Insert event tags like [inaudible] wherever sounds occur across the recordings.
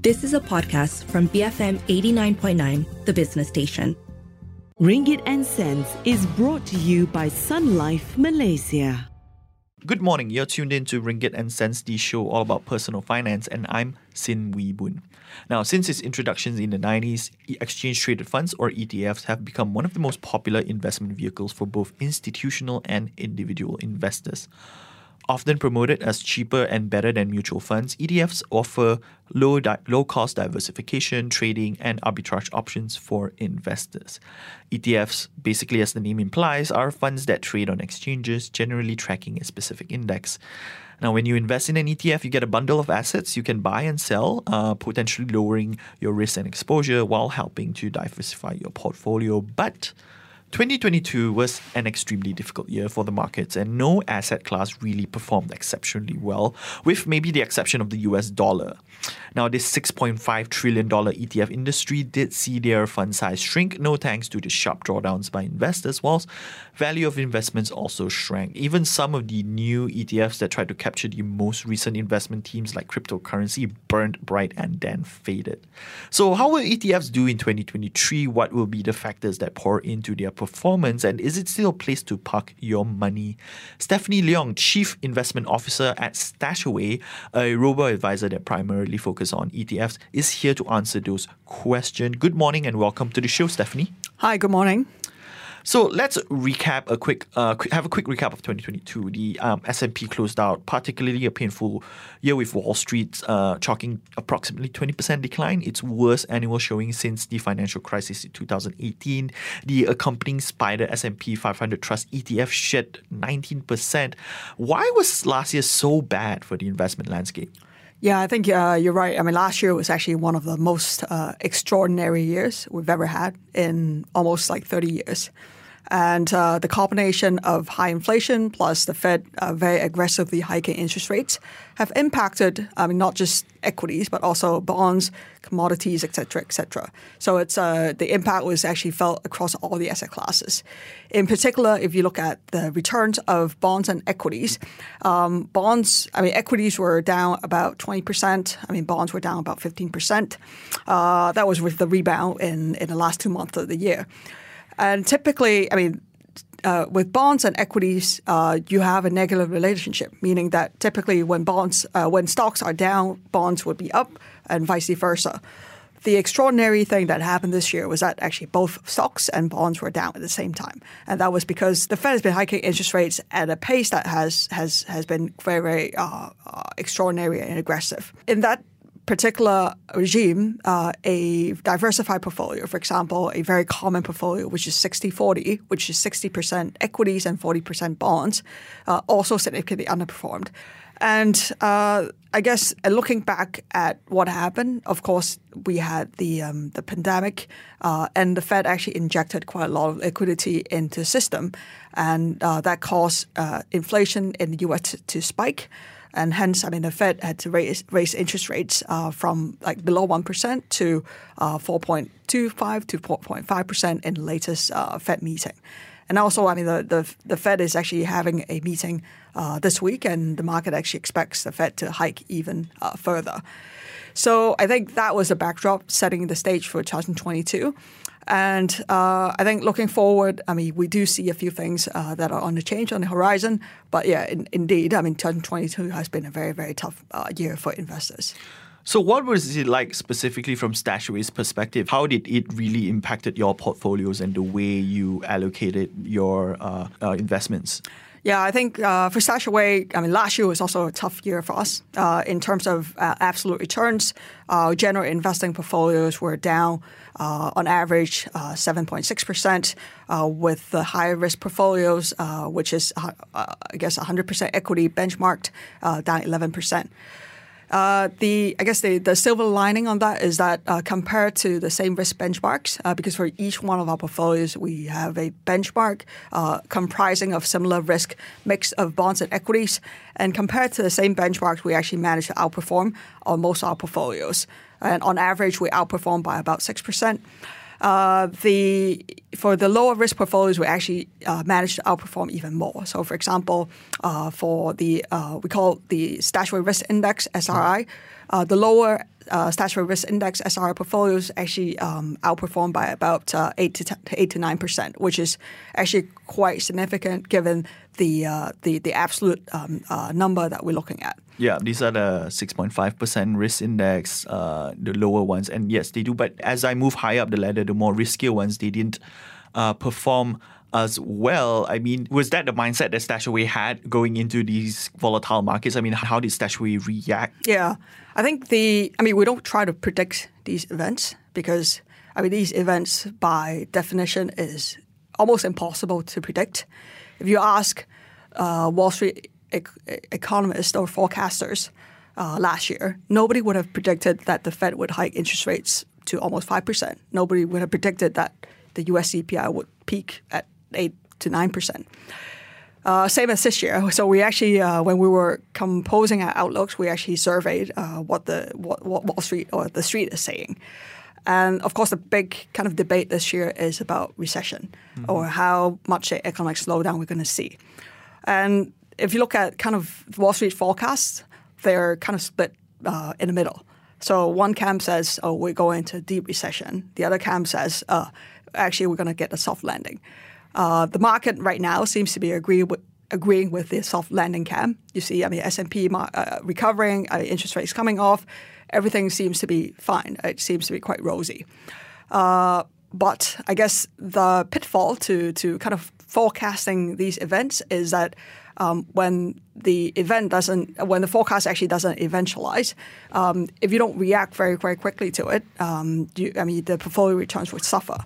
This is a podcast from BFM 89.9, the business station. Ringgit and Cents is brought to you by Sun Life Malaysia. Good morning. You're tuned in to Ringgit and Cents, the show all about personal finance, and I'm Sim Wee Boon. Now, since its introduction in the 90s, exchange traded funds or ETFs have become one of the most popular investment vehicles for both institutional and individual investors. Often promoted as cheaper and better than mutual funds, ETFs offer low, di- low cost diversification, trading, and arbitrage options for investors. ETFs, basically as the name implies, are funds that trade on exchanges, generally tracking a specific index. Now, when you invest in an ETF, you get a bundle of assets you can buy and sell, uh, potentially lowering your risk and exposure while helping to diversify your portfolio. But 2022 was an extremely difficult year for the markets, and no asset class really performed exceptionally well, with maybe the exception of the US dollar. Now, this $6.5 trillion ETF industry did see their fund size shrink, no thanks to the sharp drawdowns by investors, whilst value of investments also shrank. Even some of the new ETFs that tried to capture the most recent investment themes like cryptocurrency burned bright and then faded. So, how will ETFs do in 2023? What will be the factors that pour into their performance, and is it still a place to park your money? Stephanie Leung, Chief Investment Officer at Stashaway, a robo advisor that primarily focuses on ETFs, is here to answer those questions. Good morning and welcome to the show, Stephanie. Hi, good morning. So let's recap a quick, uh, have a quick recap of 2022. The um, S&P closed out particularly a painful year with Wall Street uh, chalking approximately 20% decline, its worst annual showing since the financial crisis in 2018. The accompanying SPDR S&P 500 Trust ETF shed 19%. Why was last year so bad for the investment landscape? Yeah, I think uh, you're right. I mean, last year was actually one of the most uh, extraordinary years we've ever had in almost like 30 years. And uh, the combination of high inflation plus the Fed uh, very aggressively hiking interest rates have impacted, I mean, not just equities, but also bonds, commodities, et cetera, et cetera. So it's, uh, the impact was actually felt across all the asset classes. In particular, if you look at the returns of bonds and equities, um, bonds, I mean, equities were down about 20%. I mean, bonds were down about 15%. Uh, that was with the rebound in, in the last two months of the year. And typically, I mean, uh, with bonds and equities, uh, you have a negative relationship, meaning that typically when bonds, uh, when stocks are down, bonds would be up, and vice versa. The extraordinary thing that happened this year was that actually both stocks and bonds were down at the same time, and that was because the Fed has been hiking interest rates at a pace that has has has been very very uh, uh, extraordinary and aggressive. In that particular regime, uh, a diversified portfolio, for example, a very common portfolio, which is 60 40, which is 60% equities and 40% bonds, uh, also significantly underperformed. And uh, I guess uh, looking back at what happened, of course, we had the um, the pandemic, uh, and the Fed actually injected quite a lot of liquidity into the system, and uh, that caused uh, inflation in the U.S. to, to spike and hence, I mean, the Fed had to raise raise interest rates uh, from like below one percent to uh, four point two five to four point five percent in the latest uh, Fed meeting. And also, I mean, the, the, the Fed is actually having a meeting uh, this week, and the market actually expects the Fed to hike even uh, further. So I think that was a backdrop setting the stage for 2022. And uh, I think looking forward, I mean, we do see a few things uh, that are on the change on the horizon. But yeah, in, indeed, I mean, 2022 has been a very, very tough uh, year for investors. So, what was it like specifically from Stashaway's perspective? How did it really impacted your portfolios and the way you allocated your uh, uh, investments? Yeah, I think uh, for Stashaway, I mean, last year was also a tough year for us uh, in terms of uh, absolute returns. Our general investing portfolios were down uh, on average 7.6%, uh, uh, with the higher risk portfolios, which is, I guess, 100% equity benchmarked, down 11%. Uh, the I guess the, the silver lining on that is that uh, compared to the same risk benchmarks, uh, because for each one of our portfolios we have a benchmark uh, comprising of similar risk mix of bonds and equities, and compared to the same benchmarks, we actually managed to outperform on most of our portfolios, and on average we outperform by about six percent. Uh, the for the lower risk portfolios, we actually uh, managed to outperform even more. So, for example, uh, for the uh, we call the Stashaway Risk Index (SRI), uh, the lower uh, Stashaway risk index SRI portfolios actually um, outperformed by about uh, eight to 10, eight to nine percent, which is actually quite significant given the uh, the the absolute um, uh, number that we're looking at. Yeah, these are the 6.5% risk index, uh, the lower ones. And yes, they do. But as I move higher up the ladder, the more riskier ones, they didn't uh, perform as well. I mean, was that the mindset that Stashaway had going into these volatile markets? I mean, how did Stashaway react? Yeah, I think the, I mean, we don't try to predict these events because, I mean, these events by definition is almost impossible to predict. If you ask uh, Wall Street economists or forecasters uh, last year, nobody would have predicted that the Fed would hike interest rates to almost 5%. Nobody would have predicted that the US CPI would peak at 8 to 9%. Uh, same as this year. So we actually, uh, when we were composing our outlooks, we actually surveyed uh, what the what, what Wall Street or the street is saying. And of course, the big kind of debate this year is about recession mm-hmm. or how much economic slowdown we're going to see. And if you look at kind of Wall Street forecasts, they're kind of split uh, in the middle. So one camp says, "Oh, we're going into deep recession." The other camp says, uh, "Actually, we're going to get a soft landing." Uh, the market right now seems to be agree with, agreeing with the soft landing camp. You see, I mean, S and P uh, recovering, uh, interest rates coming off, everything seems to be fine. It seems to be quite rosy. Uh, but I guess the pitfall to to kind of forecasting these events is that um, when the event doesn't, when the forecast actually doesn't eventualize, um, if you don't react very, very quickly to it, um, you, I mean, the portfolio returns would suffer.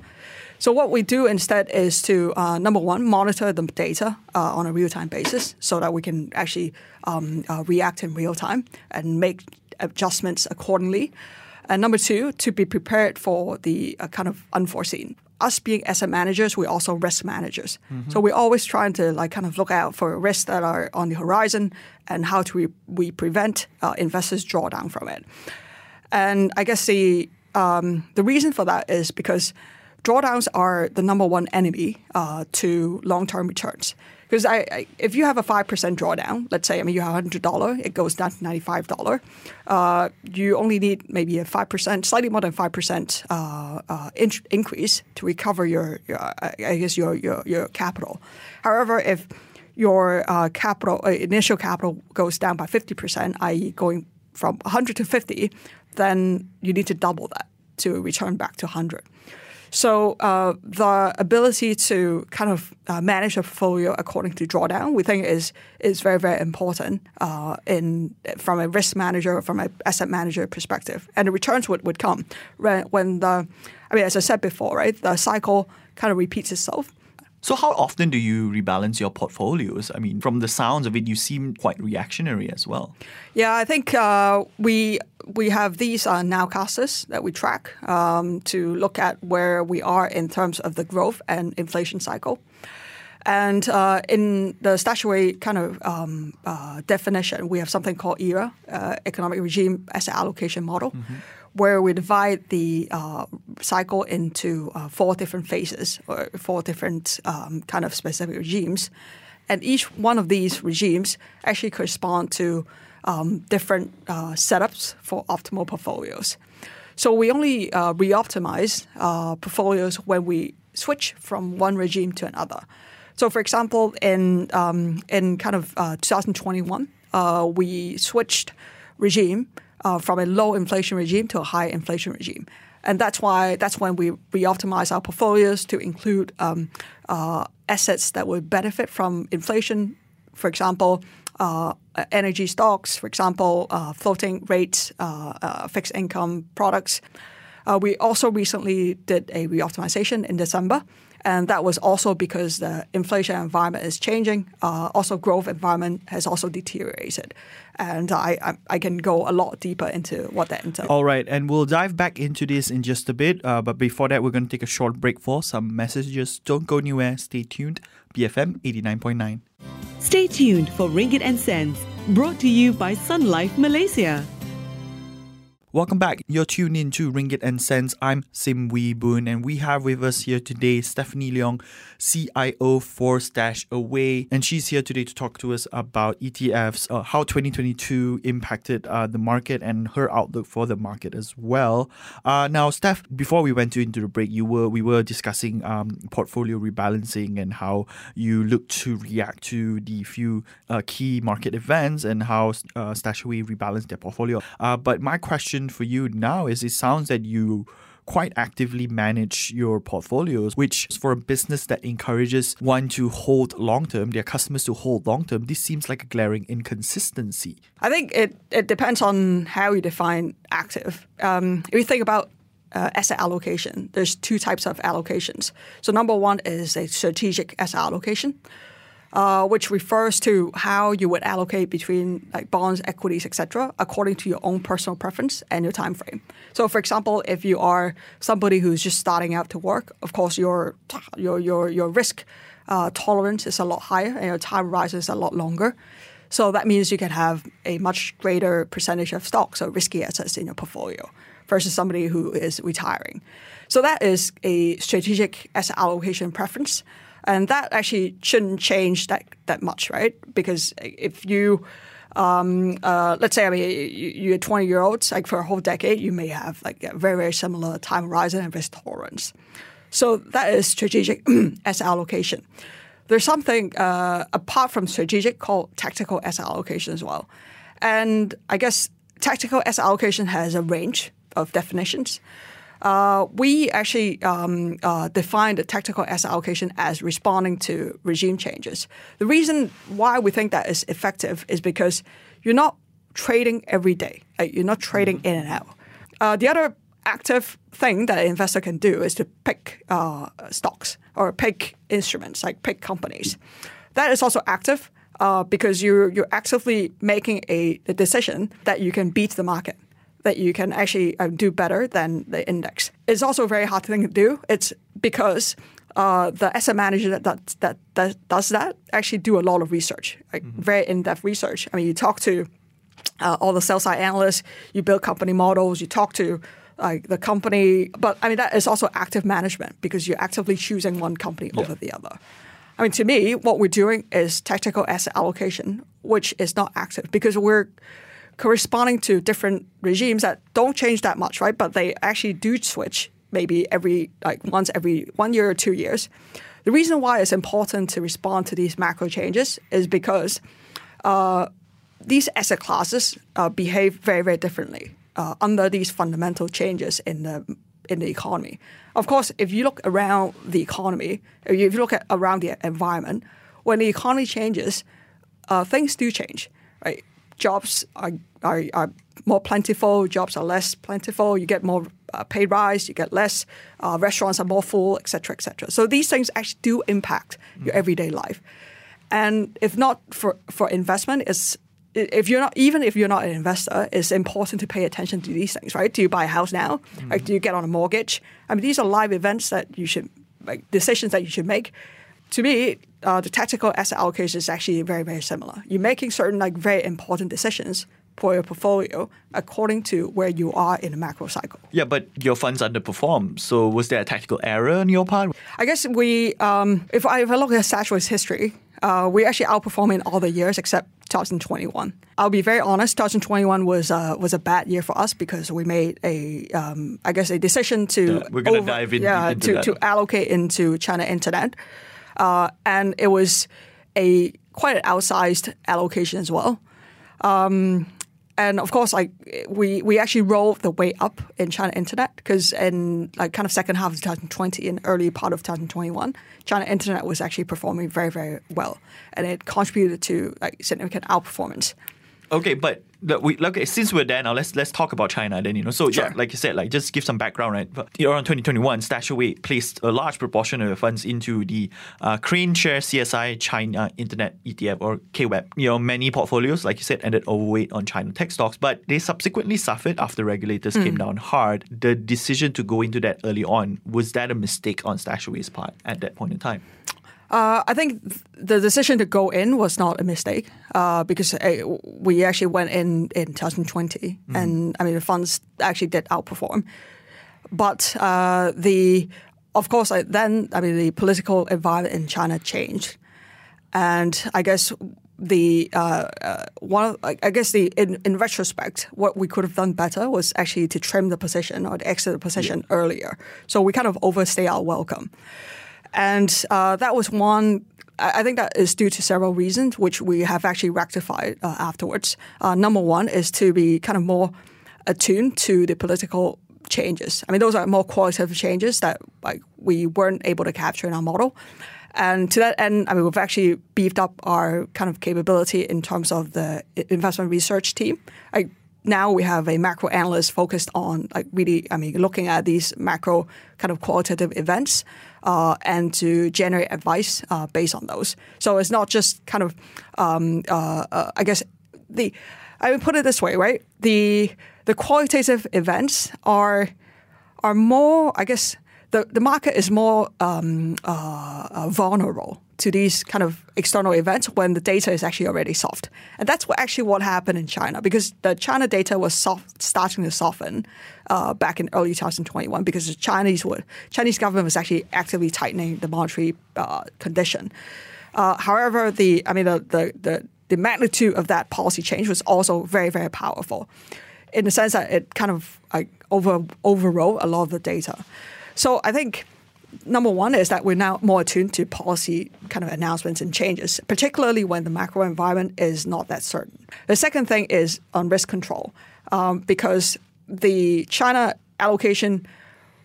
So what we do instead is to uh, number one monitor the data uh, on a real time basis so that we can actually um, uh, react in real time and make adjustments accordingly. And number two, to be prepared for the uh, kind of unforeseen us being asset managers, we're also risk managers. Mm-hmm. So we're always trying to like kind of look out for risks that are on the horizon and how do we, we prevent uh, investors draw down from it. And I guess the um, the reason for that is because drawdowns are the number one enemy uh, to long term returns. Because I, I, if you have a five percent drawdown, let's say I mean you have hundred dollar, it goes down to ninety five dollar. Uh, you only need maybe a five percent, slightly more than five percent uh, uh, in- increase to recover your, your, I guess your, your your capital. However, if your uh, capital uh, initial capital goes down by fifty percent, i.e., going from 100 to 50, then you need to double that to return back to 100. So uh, the ability to kind of uh, manage a portfolio according to drawdown, we think is is very very important uh, in from a risk manager, from an asset manager perspective, and the returns would, would come when the, I mean, as I said before, right, the cycle kind of repeats itself. So, how often do you rebalance your portfolios? I mean, from the sounds of it, you seem quite reactionary as well. Yeah, I think uh, we we have these uh, nowcasters that we track um, to look at where we are in terms of the growth and inflation cycle. And uh, in the Stashaway kind of um, uh, definition, we have something called ERA, uh, Economic Regime Asset Allocation Model. Mm-hmm where we divide the uh, cycle into uh, four different phases or four different um, kind of specific regimes. And each one of these regimes actually correspond to um, different uh, setups for optimal portfolios. So we only uh, re-optimize uh, portfolios when we switch from one regime to another. So, for example, in um, in kind of uh, 2021, we switched regime uh, from a low inflation regime to a high inflation regime. And that's why that's when we re-optimize our portfolios to include um, uh, assets that would benefit from inflation. For example, uh, energy stocks, for example, uh, floating rates, uh, uh, fixed income products. we also recently did a re-optimization in December and that was also because the inflation environment is changing. Uh, also, growth environment has also deteriorated, and I, I, I can go a lot deeper into what that entails. All right, and we'll dive back into this in just a bit. Uh, but before that, we're going to take a short break for some messages. Don't go anywhere. Stay tuned. BFM eighty nine point nine. Stay tuned for Ringgit and Cents, brought to you by Sun Life Malaysia. Welcome back. You're tuned in to Ringgit and Cents. I'm Sim Wee Boon, and we have with us here today Stephanie Leung, CIO for Stash Away, and she's here today to talk to us about ETFs, uh, how 2022 impacted uh, the market, and her outlook for the market as well. Uh, now, Steph, before we went into the break, you were we were discussing um, portfolio rebalancing and how you look to react to the few uh, key market events and how uh, Stashaway rebalanced their portfolio. Uh, but my question for you now is it sounds that you quite actively manage your portfolios, which for a business that encourages one to hold long term, their customers to hold long term, this seems like a glaring inconsistency. I think it, it depends on how you define active. Um, if you think about uh, asset allocation, there's two types of allocations. So number one is a strategic asset allocation uh, which refers to how you would allocate between like bonds, equities, etc., according to your own personal preference and your time frame. So, for example, if you are somebody who's just starting out to work, of course your your your your risk uh, tolerance is a lot higher and your time horizon is a lot longer. So that means you can have a much greater percentage of stocks or risky assets in your portfolio versus somebody who is retiring. So that is a strategic asset allocation preference. And that actually shouldn't change that, that much, right? Because if you, um, uh, let's say, I mean, you're 20 year olds, like for a whole decade, you may have like a very, very similar time horizon and risk tolerance. So that is strategic [clears throat] asset allocation. There's something uh, apart from strategic called tactical asset allocation as well. And I guess tactical asset allocation has a range of definitions. Uh, we actually um, uh, define the tactical asset allocation as responding to regime changes. The reason why we think that is effective is because you're not trading every day. Like you're not trading mm-hmm. in and out. Uh, the other active thing that an investor can do is to pick uh, stocks or pick instruments, like pick companies. That is also active uh, because you're, you're actively making a, a decision that you can beat the market that you can actually uh, do better than the index. It's also a very hard thing to do. It's because uh, the asset manager that, that, that, that, does that actually do a lot of research, like mm-hmm. very in-depth research. I mean, you talk to uh, all the sell-side analysts, you build company models, you talk to like the company, but I mean that is also active management because you're actively choosing one company yeah. over the other. I mean, to me, what we're doing is tactical asset allocation, which is not active because we're corresponding to different regimes that don't change that much, right? But they actually do switch maybe every like once every one year or two years. The reason why it's important to respond to these macro changes is because uh, these asset classes uh, behave very very differently uh, under these fundamental changes in the in the economy. Of course, if you look around the economy, if you look at around the environment, when the economy changes, uh, things do change, right? Jobs are, are, are more plentiful, jobs are less plentiful, you get more uh, pay rise, you get less, uh, restaurants are more full, etc., etc. So these things actually do impact mm. your everyday life. And if not for, for investment, it's if you're not even if you're not an investor, it's important to pay attention to these things, right? Do you buy a house now? Mm. Like, do you get on a mortgage? I mean, these are live events that you should like decisions that you should make to me, uh, the tactical asset allocation is actually very, very similar. You're making certain like very important decisions for your portfolio according to where you are in the macro cycle. Yeah, but your funds underperform. So was there a tactical error on your part? I guess we, um, if, I, if I look at Stashaway's history, uh, we actually outperform in all the years except 2021. I'll be very honest. 2021 was uh, was a bad year for us because we made a, um, I guess, a decision to yeah, we're gonna over, dive in, yeah, into to, to allocate into China Internet. Uh, and it was a quite an outsized allocation as well. Um, and of course, like we we actually rolled the way up in China Internet because in like kind of second half of 2020 and early part of 2021, China Internet was actually performing very very well, and it contributed to like significant outperformance. Okay, but we okay since we're there now let's let's talk about China then you know. So sure. yeah like you said like just give some background right? But around 2021 Stashaway placed a large proportion of funds into the uh, KraneShare CSI China Internet ETF or KWEB you know many portfolios like you said ended overweight on China tech stocks but they subsequently suffered after regulators mm. came down hard. The decision to go into that early on was that a mistake on Stashaway's part at that point in time Uh, I think the decision to go in was not a mistake uh, because uh, we actually went in in 2020, and I mean the funds actually did outperform. But uh, the, of course, I, then I mean the political environment in China changed, and I guess the uh, uh, one I guess the in, in retrospect, what we could have done better was actually to trim the position or to exit the position earlier. So we kind of overstay our welcome, and uh, that was one. I I think that is due to several reasons, which we have actually rectified uh, afterwards. Uh, number one is to be kind of more attuned to the political changes. I mean, those are more qualitative changes that like we weren't able to capture in our model. And to that end, I mean, we've actually beefed up our kind of capability in terms of the investment research team. Like now we have a macro analyst focused on like really, I mean, looking at these macro kind of qualitative events uh, and to generate advice uh, based on those. So it's not just kind of, um, uh, uh, I guess, the I would put it this way, right? The the qualitative events are are more, I guess, the, the market is more um, uh, uh, vulnerable to these kind of external events when the data is actually already soft. And that's what actually what happened in China because the China data was soft, starting to soften uh, back in early 2021 because the Chinese were, Chinese government was actually actively tightening the monetary uh, condition. Uh, however, the I mean the, the the the magnitude of that policy change was also very very powerful, in the sense that it kind of like over overrode a lot of the data. So I think number one is that we're now more attuned to policy kind of announcements and changes, particularly when the macro environment is not that certain. The second thing is on risk control, um, because the China allocation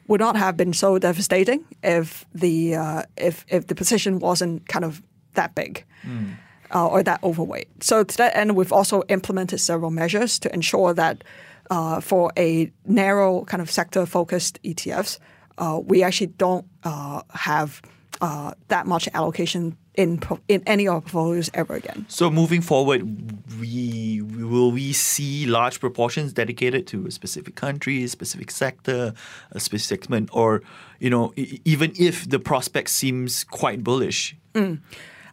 would not have been so devastating if the uh, if if the position wasn't kind of that big. Uh, or that overweight. So to that end, we've also implemented several measures to ensure that uh, for a narrow kind of sector-focused ETFs, uh, we actually don't uh, have uh, that much allocation in pro- in any of our portfolios ever again. So moving forward, we will we see large proportions dedicated to a specific country, a specific sector, a specific segment, or you know, even if the prospect seems quite bullish.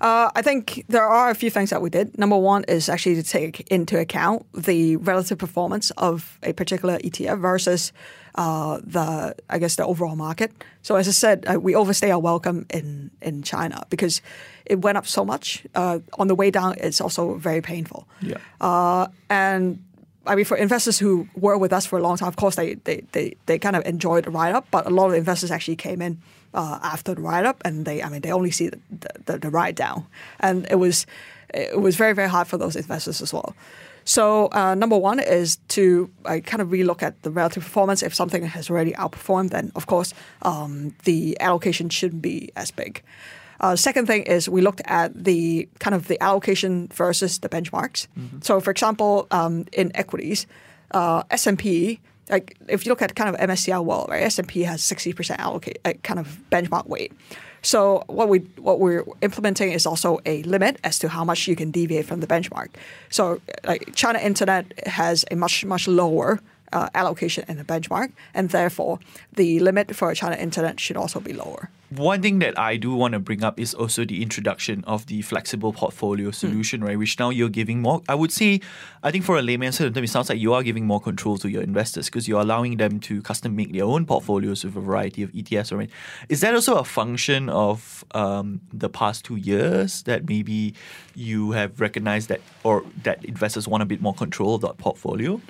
Uh, I think there are a few things that we did. Number one is actually to take into account the relative performance of a particular ETF versus uh, the, I guess, the overall market. So as I said, uh, we overstay our welcome in in China because it went up so much. Uh, on the way down, it's also very painful. Yeah. Uh, and I mean, for investors who were with us for a long time, of course, they they, they, they kind of enjoyed the ride up. But a lot of investors actually came in uh, after the ride up, and they I mean they only see the, the, the ride down, and it was it was very very hard for those investors as well. So uh, number one is to uh, kind of relook at the relative performance. If something has already outperformed, then of course um, the allocation shouldn't be as big. Uh, second thing is we looked at the kind of the allocation versus the benchmarks. So, for example, um, in equities, uh, S and P, like if you look at kind of MSCI World, right, S and P has sixty percent allocate uh, kind of benchmark weight. So what we what we're implementing is also a limit as to how much you can deviate from the benchmark. So, like China Internet has a much much lower uh, allocation in the benchmark, and therefore the limit for China Internet should also be lower. One thing that I do want to bring up is also the introduction of the flexible portfolio solution, right? Which now you're giving more. I would say, I think for a layman term, it sounds like you are giving more control to your investors because you're allowing them to custom make their own portfolios with a variety of ETFs. Right? Is that also a function of um, the past two years that maybe you have recognized that, or that investors want a bit more control of that portfolio?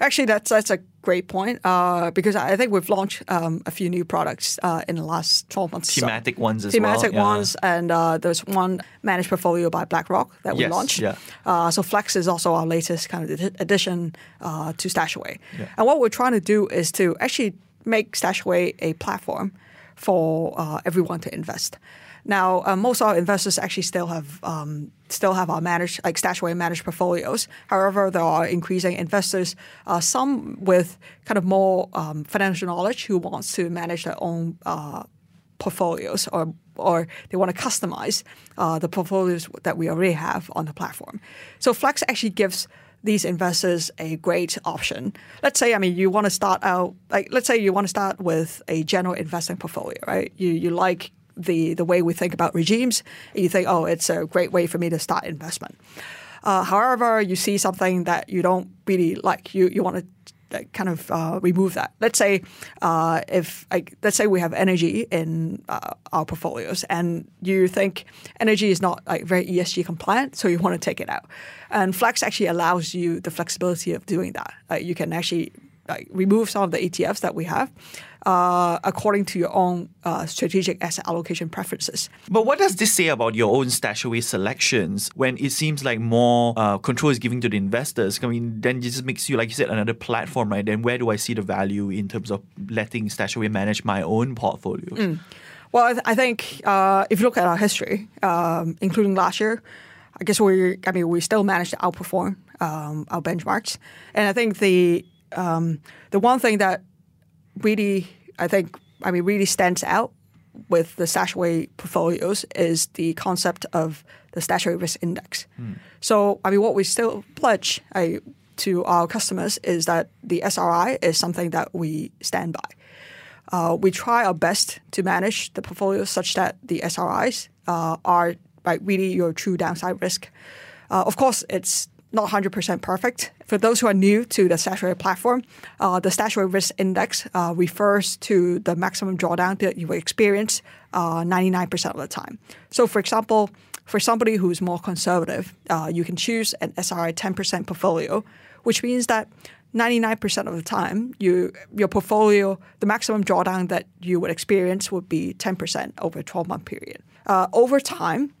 Actually, that's that's a great point uh, because I think we've launched um, a few new products uh, in the last 12 months. or so. Thematic ones as Thematic well. yeah. ones, and uh, there's one managed portfolio by BlackRock that we Yes, launched. yeah. Uh, so Flex is also our latest kind of addition uh, to Stashaway. Yeah. And what we're trying to do is to actually make Stashaway a platform for uh, everyone to invest. Now, uh, most of our investors actually still have um, still have our managed like Stashaway managed portfolios. However, there are increasing investors, uh, some with kind of more um, financial knowledge, who wants to manage their own uh, portfolios or or they want to customize uh, the portfolios that we already have on the platform. So Flex actually gives these investors a great option. Let's say, I mean, you want to start out like let's say you want to start with a general investing portfolio, right? You you like the the way we think about regimes. You think, oh, it's a great way for me to start investment. Uh, however, you see something that you don't really like, you you want to kind of uh, remove that. Let's say uh, if like let's say we have energy in uh, our portfolios, and you think energy is not like very ESG compliant, so you want to take it out. And Flex actually allows you the flexibility of doing that. you can actually like remove some of the ETFs that we have uh, according to your own uh, strategic asset allocation preferences. But what does this say about your own stashaway selections when it seems like more uh, control is given to the investors? I mean, then it just makes you, like you said, another platform, right? Then where do I see the value in terms of letting stashaway manage my own portfolio? Mm. Well, I, th- I think uh, if you look at our history, um, including last year, I guess we, I mean, we still managed to outperform um, our benchmarks, and I think the um, the one thing that really, I think, I mean, really stands out with the Stashaway portfolios is the concept of the Stashaway Risk Index. Mm. So, I mean, what we still pledge I, to our customers is that the SRI is something that we stand by. Uh, we try our best to manage the portfolios such that the SRIs uh, are like really your true downside risk. Uh, of course, it's not 100% perfect. For those who are new to the Stashaway platform, uh, the Stashaway risk index uh, refers to the maximum drawdown that you will experience uh, 99% of the time. So, for example, for somebody who's more conservative, uh, you can choose an SRI 10% portfolio, which means that 99% of the time, you, your portfolio, the maximum drawdown that you would experience would be 10% over a 12 month period. Uh, over time,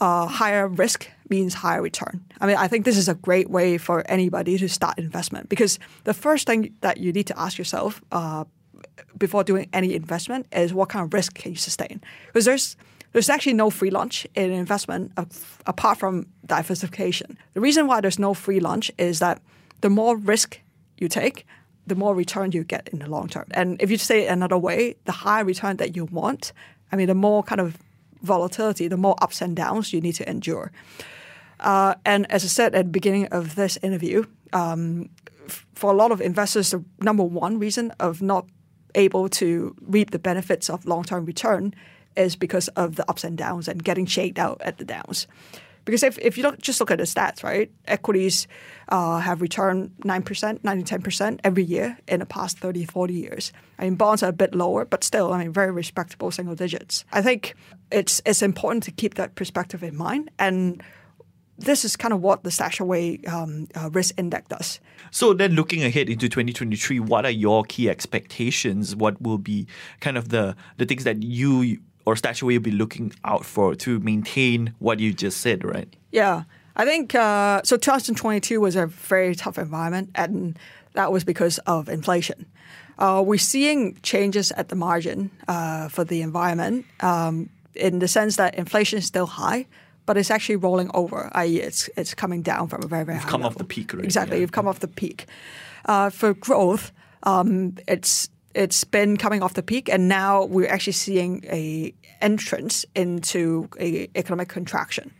uh, higher risk means higher return. I mean, I think this is a great way for anybody to start investment because the first thing that you need to ask yourself uh, before doing any investment is what kind of risk can you sustain? Because there's there's actually no free lunch in investment apart from diversification. The reason why there's no free lunch is that the more risk you take, the more return you get in the long term. And if you say it another way, the higher return that you want, I mean, the more kind of volatility, the more ups and downs you need to endure. Uh, and as I said at the beginning of this interview, um, for a lot of investors, the number one reason of not able to reap the benefits of long-term return is because of the ups and downs and getting shaked out at the downs. Because if, if you look, just look at the stats, right? Equities uh, have returned 9%, 9 to 10% every year in the past 30, 40 years. I mean, bonds are a bit lower, but still, I mean, very respectable single digits. I think it's, it's important to keep that perspective in mind. And this is kind of what the Stashaway um, uh, risk index does. So then, looking ahead into 2023, what are your key expectations? What will be kind of the the things that you or Stashaway will be looking out for to maintain what you just said, right? Yeah, I think uh, so. 2022 was a very tough environment, and that was because of inflation. Uh, we're seeing changes at the margin uh, for the environment um, in the sense that inflation is still high, but it's actually rolling over, i.e., it's it's coming down from a very very you've high. Come level. off the peak, right? Exactly, yeah. you've come off the peak. Uh, for growth, um, it's it's been coming off the peak, and now we're actually seeing a entrance into a economic contraction.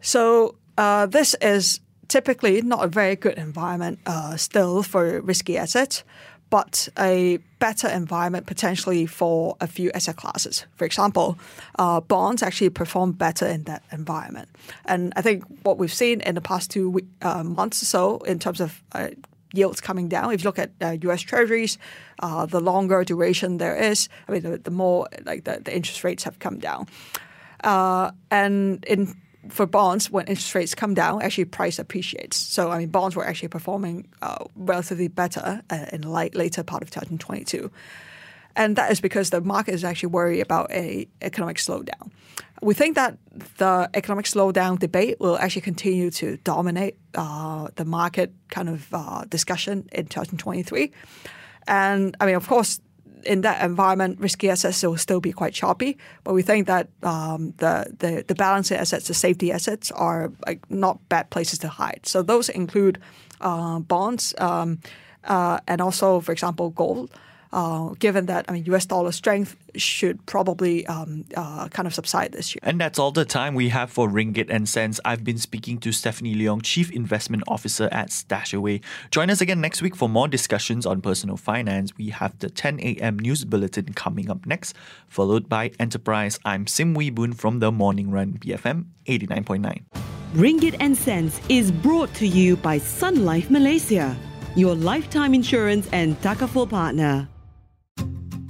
So uh, this is typically not a very good environment uh, still for risky assets, but a better environment potentially for a few asset classes. For example, uh, bonds actually perform better in that environment. And I think what we've seen in the past two week, uh, months or so in terms of uh, yields coming down. If you look at uh, U.S. Treasuries, uh, the longer duration there is, I mean, the, the more like the, the, interest rates have come down. Uh, and in for bonds, when interest rates come down, actually price appreciates. So I mean, bonds were actually performing uh, relatively better uh, in the late, later part of 2022. And that is because the market is actually worried about a economic slowdown. We think that the economic slowdown debate will actually continue to dominate uh, the market kind of uh, discussion in 2023. And I mean, of course, in that environment, risky assets will still be quite choppy. But we think that um, the, the the balancing assets, the safety assets, are like not bad places to hide. So those include uh, bonds um, uh, and also, for example, gold. Uh, given that I mean U.S. dollar strength should probably um, uh, kind of subside this year. And that's all the time we have for Ringgit and Cents. I've been speaking to Stephanie Leung, Chief Investment Officer at Stashaway. Join us again next week for more discussions on personal finance. We have the 10 a.m. news bulletin coming up next, followed by Enterprise. I'm Sim Wee Boon from the Morning Run, BFM 89.9. Ringgit and Cents is brought to you by Sun Life Malaysia, your lifetime insurance and Takaful partner.